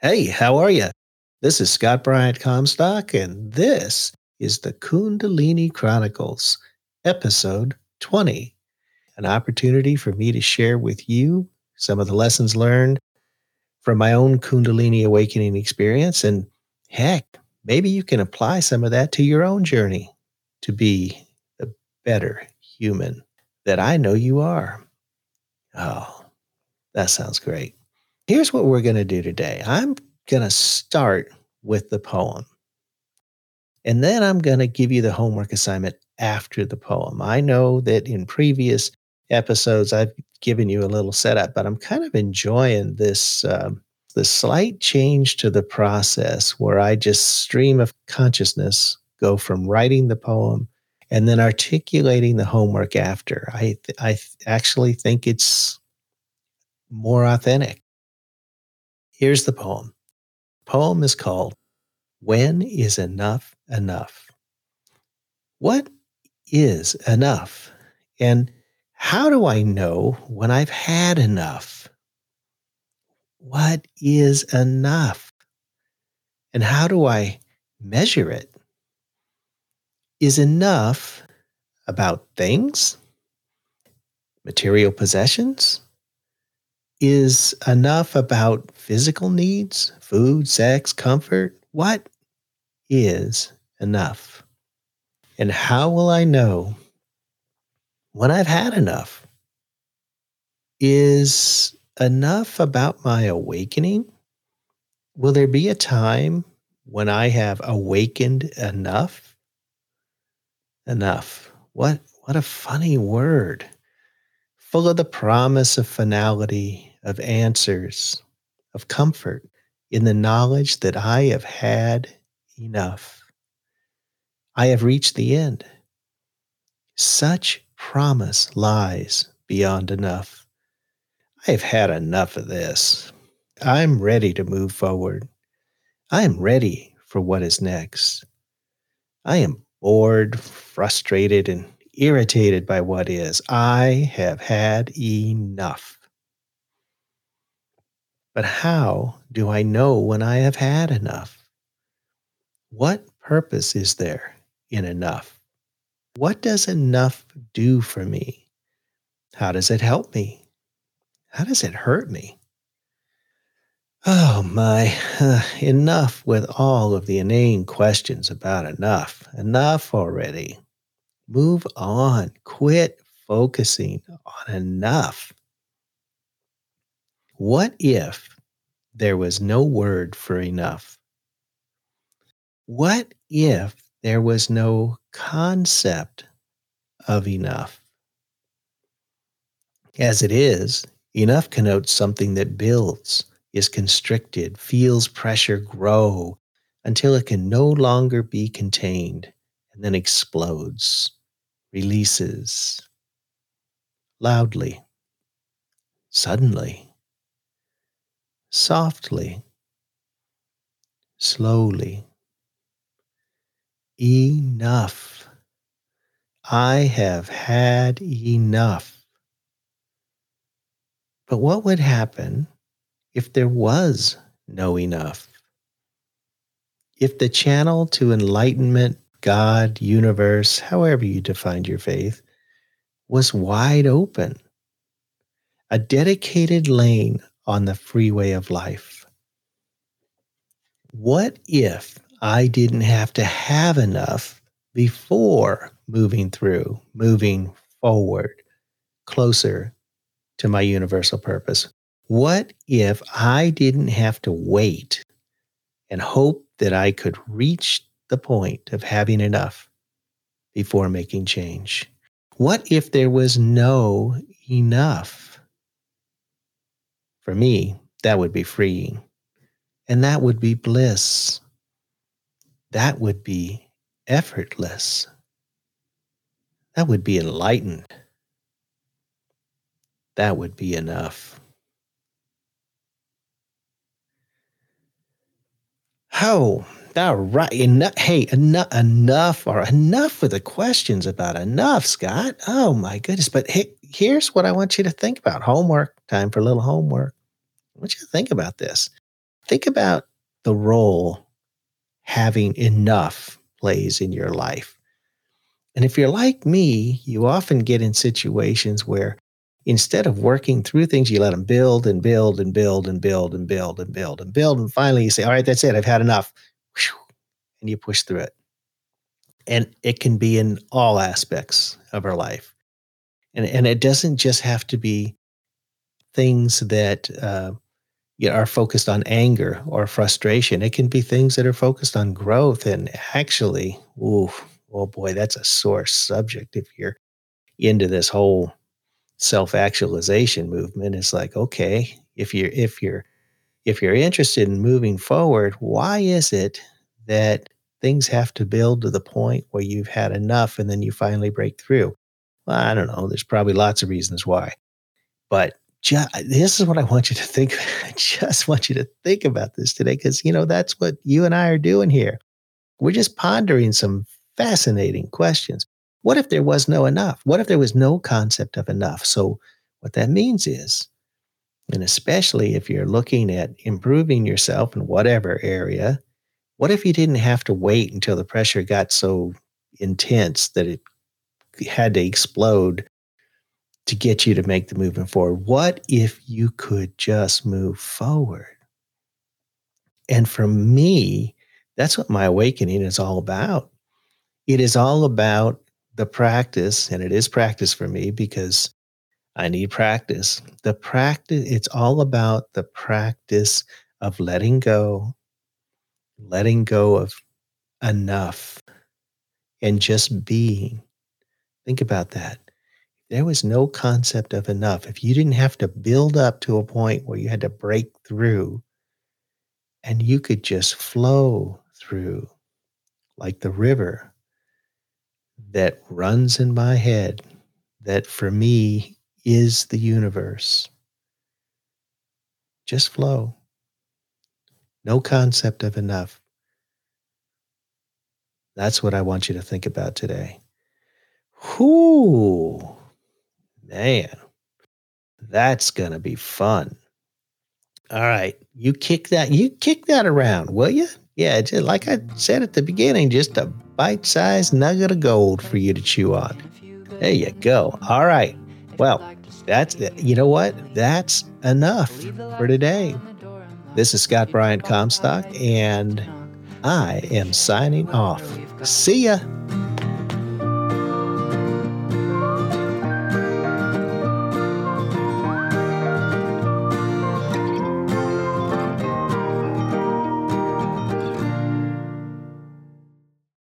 Hey, how are you? This is Scott Bryant Comstock, and this is the Kundalini Chronicles, episode 20. An opportunity for me to share with you some of the lessons learned from my own Kundalini awakening experience. And heck, maybe you can apply some of that to your own journey to be the better human that I know you are. Oh, that sounds great. Here's what we're going to do today. I'm going to start with the poem. And then I'm going to give you the homework assignment after the poem. I know that in previous episodes I've given you a little setup, but I'm kind of enjoying this um, the slight change to the process where I just stream of consciousness go from writing the poem and then articulating the homework after. I th- I th- actually think it's more authentic. Here's the poem. The poem is called When is Enough Enough? What is enough? And how do I know when I've had enough? What is enough? And how do I measure it? Is enough about things, material possessions? Is enough about physical needs, food, sex, comfort? What is enough? And how will I know when I've had enough? Is enough about my awakening? Will there be a time when I have awakened enough? Enough. What what a funny word. Full of the promise of finality, of answers, of comfort in the knowledge that I have had enough. I have reached the end. Such promise lies beyond enough. I have had enough of this. I'm ready to move forward. I am ready for what is next. I am bored, frustrated, and irritated by what is. I have had enough. But how do I know when I have had enough? What purpose is there in enough? What does enough do for me? How does it help me? How does it hurt me? Oh my, uh, enough with all of the inane questions about enough. Enough already. Move on. Quit focusing on enough. What if there was no word for enough? What if there was no concept of enough? As it is, enough connotes something that builds, is constricted, feels pressure grow until it can no longer be contained and then explodes, releases loudly, suddenly softly, slowly. Enough. I have had enough. But what would happen if there was no enough? If the channel to enlightenment, God, universe, however you defined your faith, was wide open, a dedicated lane on the freeway of life. What if I didn't have to have enough before moving through, moving forward, closer to my universal purpose? What if I didn't have to wait and hope that I could reach the point of having enough before making change? What if there was no enough? For me, that would be freeing. And that would be bliss. That would be effortless. That would be enlightened. That would be enough. Oh, all right. Enough, hey, enough, enough, or enough with the questions about enough, Scott. Oh my goodness. But hey, here's what I want you to think about. Homework. Time for a little homework. Want you to think about this. think about the role having enough plays in your life. And if you're like me, you often get in situations where instead of working through things, you let them build and build and build and build and build and build and build. And finally you say, All right, that's it. I've had enough. And you push through it. And it can be in all aspects of our life. And, and it doesn't just have to be things that uh, you know, are focused on anger or frustration. It can be things that are focused on growth. And actually, ooh, oh boy, that's a sore subject if you're into this whole self-actualization movement. It's like, okay, if you're if you're if you're interested in moving forward, why is it that things have to build to the point where you've had enough and then you finally break through? Well, I don't know. There's probably lots of reasons why. But just, this is what I want you to think. I just want you to think about this today because, you know, that's what you and I are doing here. We're just pondering some fascinating questions. What if there was no enough? What if there was no concept of enough? So, what that means is, and especially if you're looking at improving yourself in whatever area, what if you didn't have to wait until the pressure got so intense that it had to explode to get you to make the movement forward? What if you could just move forward? And for me, that's what my awakening is all about. It is all about the practice, and it is practice for me because I need practice. The practice, it's all about the practice of letting go, letting go of enough, and just being. Think about that there was no concept of enough. If you didn't have to build up to a point where you had to break through and you could just flow through like the river that runs in my head, that for me is the universe. Just flow. No concept of enough. That's what I want you to think about today. Whoo! Man, that's going to be fun. All right. You kick that, you kick that around, will you? Yeah, just like I said at the beginning, just a bite sized nugget of gold for you to chew on. There you go. All right. Well, that's, you know what? That's enough for today. This is Scott Bryant Comstock, and I am signing off. See ya.